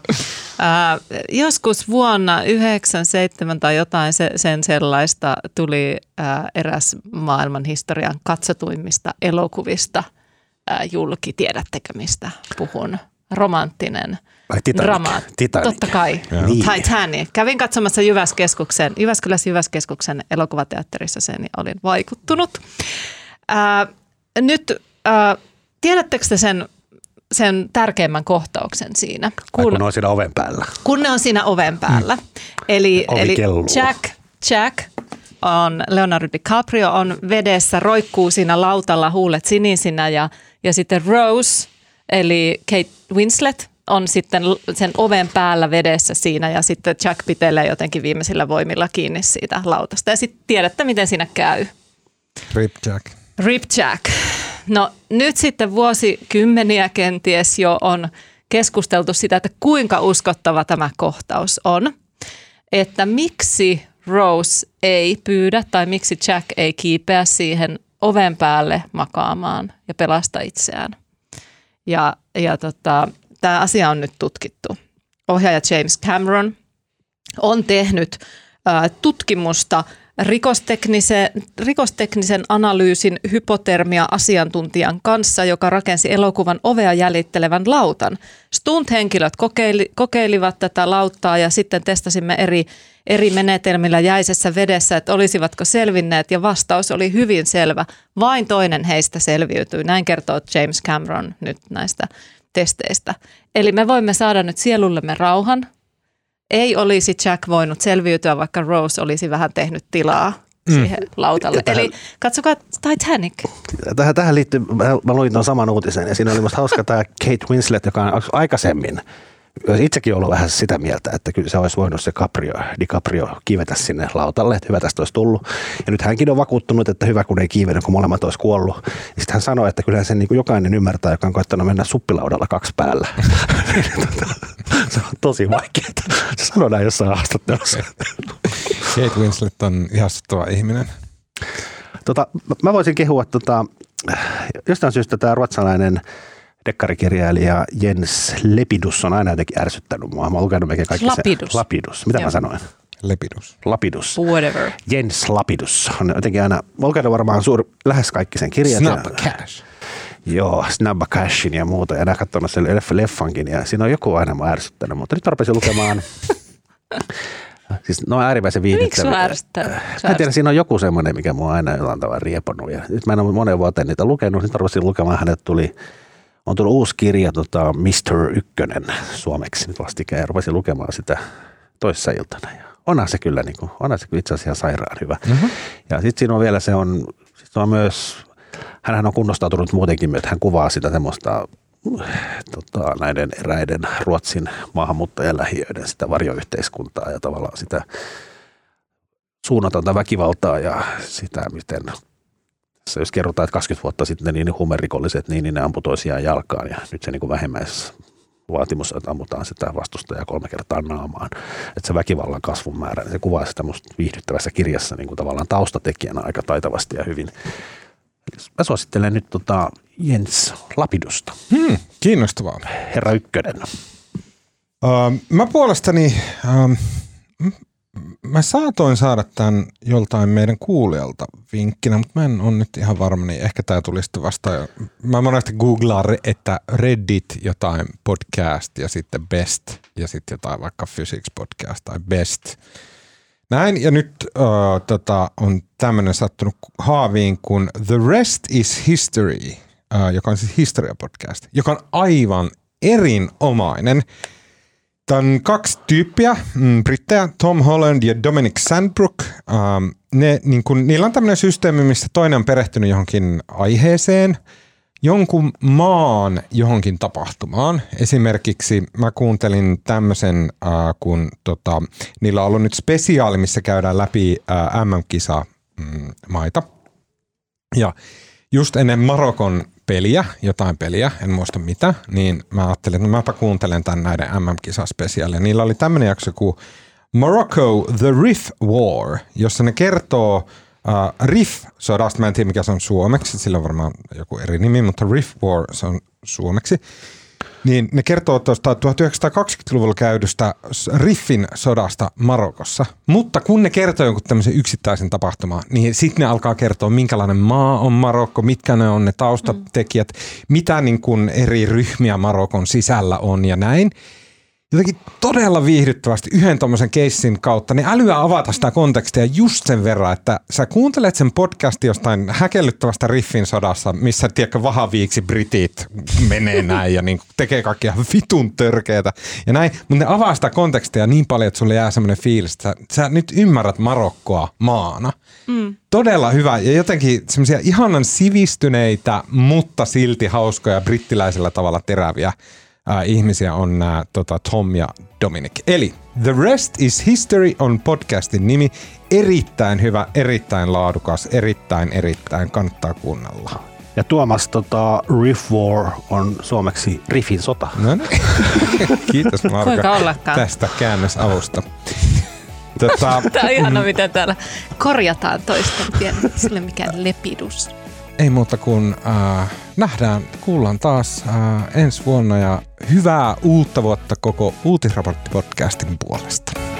ää, joskus vuonna 97 tai jotain se, sen sellaista tuli ää, eräs maailman historian katsotuimmista elokuvista ää, julki. Tiedättekö mistä puhun? Romanttinen Titanic. drama. Titanic. Totta kai. Niin. Titanic. Kävin katsomassa Jyväskeskuksen, Jyväskylässä Jyväskeskuksen elokuvateatterissa sen ja olin vaikuttunut. Ää, nyt ää, tiedättekö te sen, sen tärkeimmän kohtauksen siinä? Kun, kun on siinä oven päällä. kun ne on siinä oven päällä. Eli, Ovi eli kelluu. Jack, Jack on, Leonardo DiCaprio on vedessä, roikkuu siinä lautalla huulet sinisinä ja, ja sitten Rose, eli Kate Winslet, on sitten sen oven päällä vedessä siinä ja sitten Jack pitelee jotenkin viimeisillä voimilla kiinni siitä lautasta. Ja sitten tiedätte, miten siinä käy. Rip Jack. Rip Jack. No nyt sitten vuosikymmeniä kenties jo on keskusteltu sitä, että kuinka uskottava tämä kohtaus on. Että miksi Rose ei pyydä tai miksi Jack ei kiipeä siihen oven päälle makaamaan ja pelasta itseään. Ja, ja tota, tämä asia on nyt tutkittu. Ohjaaja James Cameron on tehnyt tutkimusta rikosteknisen, rikosteknisen analyysin hypotermia-asiantuntijan kanssa, joka rakensi elokuvan ovea jäljittelevän lautan. Stunt-henkilöt kokeili, kokeilivat tätä lauttaa ja sitten testasimme eri, eri menetelmillä jäisessä vedessä, että olisivatko selvinneet ja vastaus oli hyvin selvä. Vain toinen heistä selviytyi. Näin kertoo James Cameron nyt näistä testeistä. Eli me voimme saada nyt sielullemme rauhan, ei olisi Jack voinut selviytyä, vaikka Rose olisi vähän tehnyt tilaa mm. siihen lautalle. tähän, Eli katsokaa Titanic. Tähän, tähän liittyy, mä, mä luin tuon saman uutisen ja siinä oli musta hauska tämä Kate Winslet, joka on aikaisemmin itsekin ollut vähän sitä mieltä, että kyllä se olisi voinut se Caprio, DiCaprio kiivetä sinne lautalle, että hyvä tästä olisi tullut. Ja nyt hänkin on vakuuttunut, että hyvä kun ei kiivenyt, kun molemmat olisi kuollut. Ja sitten hän sanoi, että kyllä sen niin kuin jokainen ymmärtää, joka on koettanut mennä suppilaudalla kaksi päällä. <laughs> se on tosi vaikeaa. Se sanoi näin jossain haastattelussa. Kate Winslet on ihastuttava ihminen. Tota, mä voisin kehua tota, jostain syystä tämä ruotsalainen – dekkarikirjailija Jens Lepidus on aina jotenkin ärsyttänyt mua. Mä oon lukenut melkein kaikki Lapidus. Sen. Lapidus. Mitä Joo. mä sanoin? Lepidus. Lapidus. Whatever. Jens Lapidus on jotenkin aina, mä oon lukenut varmaan suur, lähes kaikki sen kirjat. Snabba Cash. Joo, Snabba Cashin ja muuta. Ja katsonut sen leffankin ja siinä on joku aina mä ärsyttänyt, mutta nyt rupesin lukemaan <laughs> Siis ne on äärimmäisen viihdyttäviä. Miksi ärsyttää? Mä tiedän, siinä on joku semmoinen, mikä mua aina jollain tavalla rieponut. Ja nyt mä en ole monen vuoteen niitä lukenut. Sitten rupesin lukemaan, hänet tuli on tullut uusi kirja, tota, Mr. Ykkönen suomeksi nyt vastikään ja rupesin lukemaan sitä toissa iltana. Ja onhan se kyllä, niin kuin, onhan se kyllä itse asiassa sairaan hyvä. Mm-hmm. Ja sitten siinä on vielä se on, sit on myös, hänhän on kunnostautunut muutenkin, että hän kuvaa sitä semmoista tota, näiden eräiden Ruotsin maahanmuuttajalähiöiden sitä varjoyhteiskuntaa ja tavallaan sitä suunnatonta väkivaltaa ja sitä, miten tässä jos kerrotaan, että 20 vuotta sitten niin huumerikolliset, niin, niin ne ampui toisiaan jalkaan ja nyt se niin kuin vähemmäis vaatimus, että ammutaan sitä vastustajaa kolme kertaa naamaan. Että se väkivallan kasvun määrä, niin se kuvaa sitä musta viihdyttävässä kirjassa niin kuin tavallaan taustatekijänä aika taitavasti ja hyvin. Mä suosittelen nyt tota Jens Lapidusta. Hmm, kiinnostavaa. Herra Ykkönen. Uh, mä puolestani uh, mä saatoin saada tämän joltain meidän kuulijalta vinkkinä, mutta mä en ole nyt ihan varma, niin ehkä tämä tuli sitten vasta. Mä monesti googlaan, että Reddit jotain podcast ja sitten best ja sitten jotain vaikka physics podcast tai best. Näin, ja nyt uh, tota, on tämmöinen sattunut haaviin kuin The Rest is History, uh, joka on siis historiapodcast, joka on aivan erinomainen. Tämä on kaksi tyyppiä, mm, brittejä, Tom Holland ja Dominic Sandbrook. Ähm, ne, niin kun, niillä on tämmöinen systeemi, missä toinen on perehtynyt johonkin aiheeseen, jonkun maan johonkin tapahtumaan. Esimerkiksi mä kuuntelin tämmöisen, äh, kun tota, niillä on ollut nyt spesiaali, missä käydään läpi äh, MM-kisa mm. Ja just ennen Marokon peliä, jotain peliä, en muista mitä, niin mä ajattelin, että mäpä kuuntelen tämän näiden MM-kisaspesiaalia. Niillä oli tämmöinen jakso kuin Morocco The Riff War, jossa ne kertoo uh, Riff-sodasta, mä en tiedä mikä se on suomeksi, sillä on varmaan joku eri nimi, mutta Riff War se on suomeksi. Niin ne kertoo tuosta 1920-luvulla käydystä Riffin sodasta Marokossa. Mutta kun ne kertoo jonkun tämmöisen yksittäisen tapahtuman, niin sitten ne alkaa kertoa, minkälainen maa on Marokko, mitkä ne on ne taustatekijät, mitä niin kuin eri ryhmiä Marokon sisällä on ja näin jotenkin todella viihdyttävästi yhden tuommoisen keissin kautta, niin älyä avata sitä kontekstia just sen verran, että sä kuuntelet sen podcastin jostain häkellyttävästä riffin sodassa, missä tiedätkö vahaviiksi britit menee näin ja niin tekee kaikkia vitun törkeitä ja näin, mutta ne avaa sitä kontekstia niin paljon, että sulle jää semmoinen fiilis, että sä, sä nyt ymmärrät Marokkoa maana. Mm. Todella hyvä ja jotenkin semmoisia ihanan sivistyneitä, mutta silti hauskoja brittiläisellä tavalla teräviä äh, ihmisiä on nämä tota, Tom ja Dominic. Eli The Rest is History on podcastin nimi. Erittäin hyvä, erittäin laadukas, erittäin, erittäin kannattaa kuunnella. Ja Tuomas, tota, Riff War on suomeksi Riffin sota. No niin. <laughs> Kiitos ollakaan. tästä käännösavusta. <laughs> Tota, Tämä on ihana, miten täällä korjataan toisten tiedä, sille mikään lepidus. Ei muuta kuin äh, nähdään, kuullaan taas äh, ensi vuonna ja hyvää uutta vuotta koko Uutisraportti-podcastin puolesta.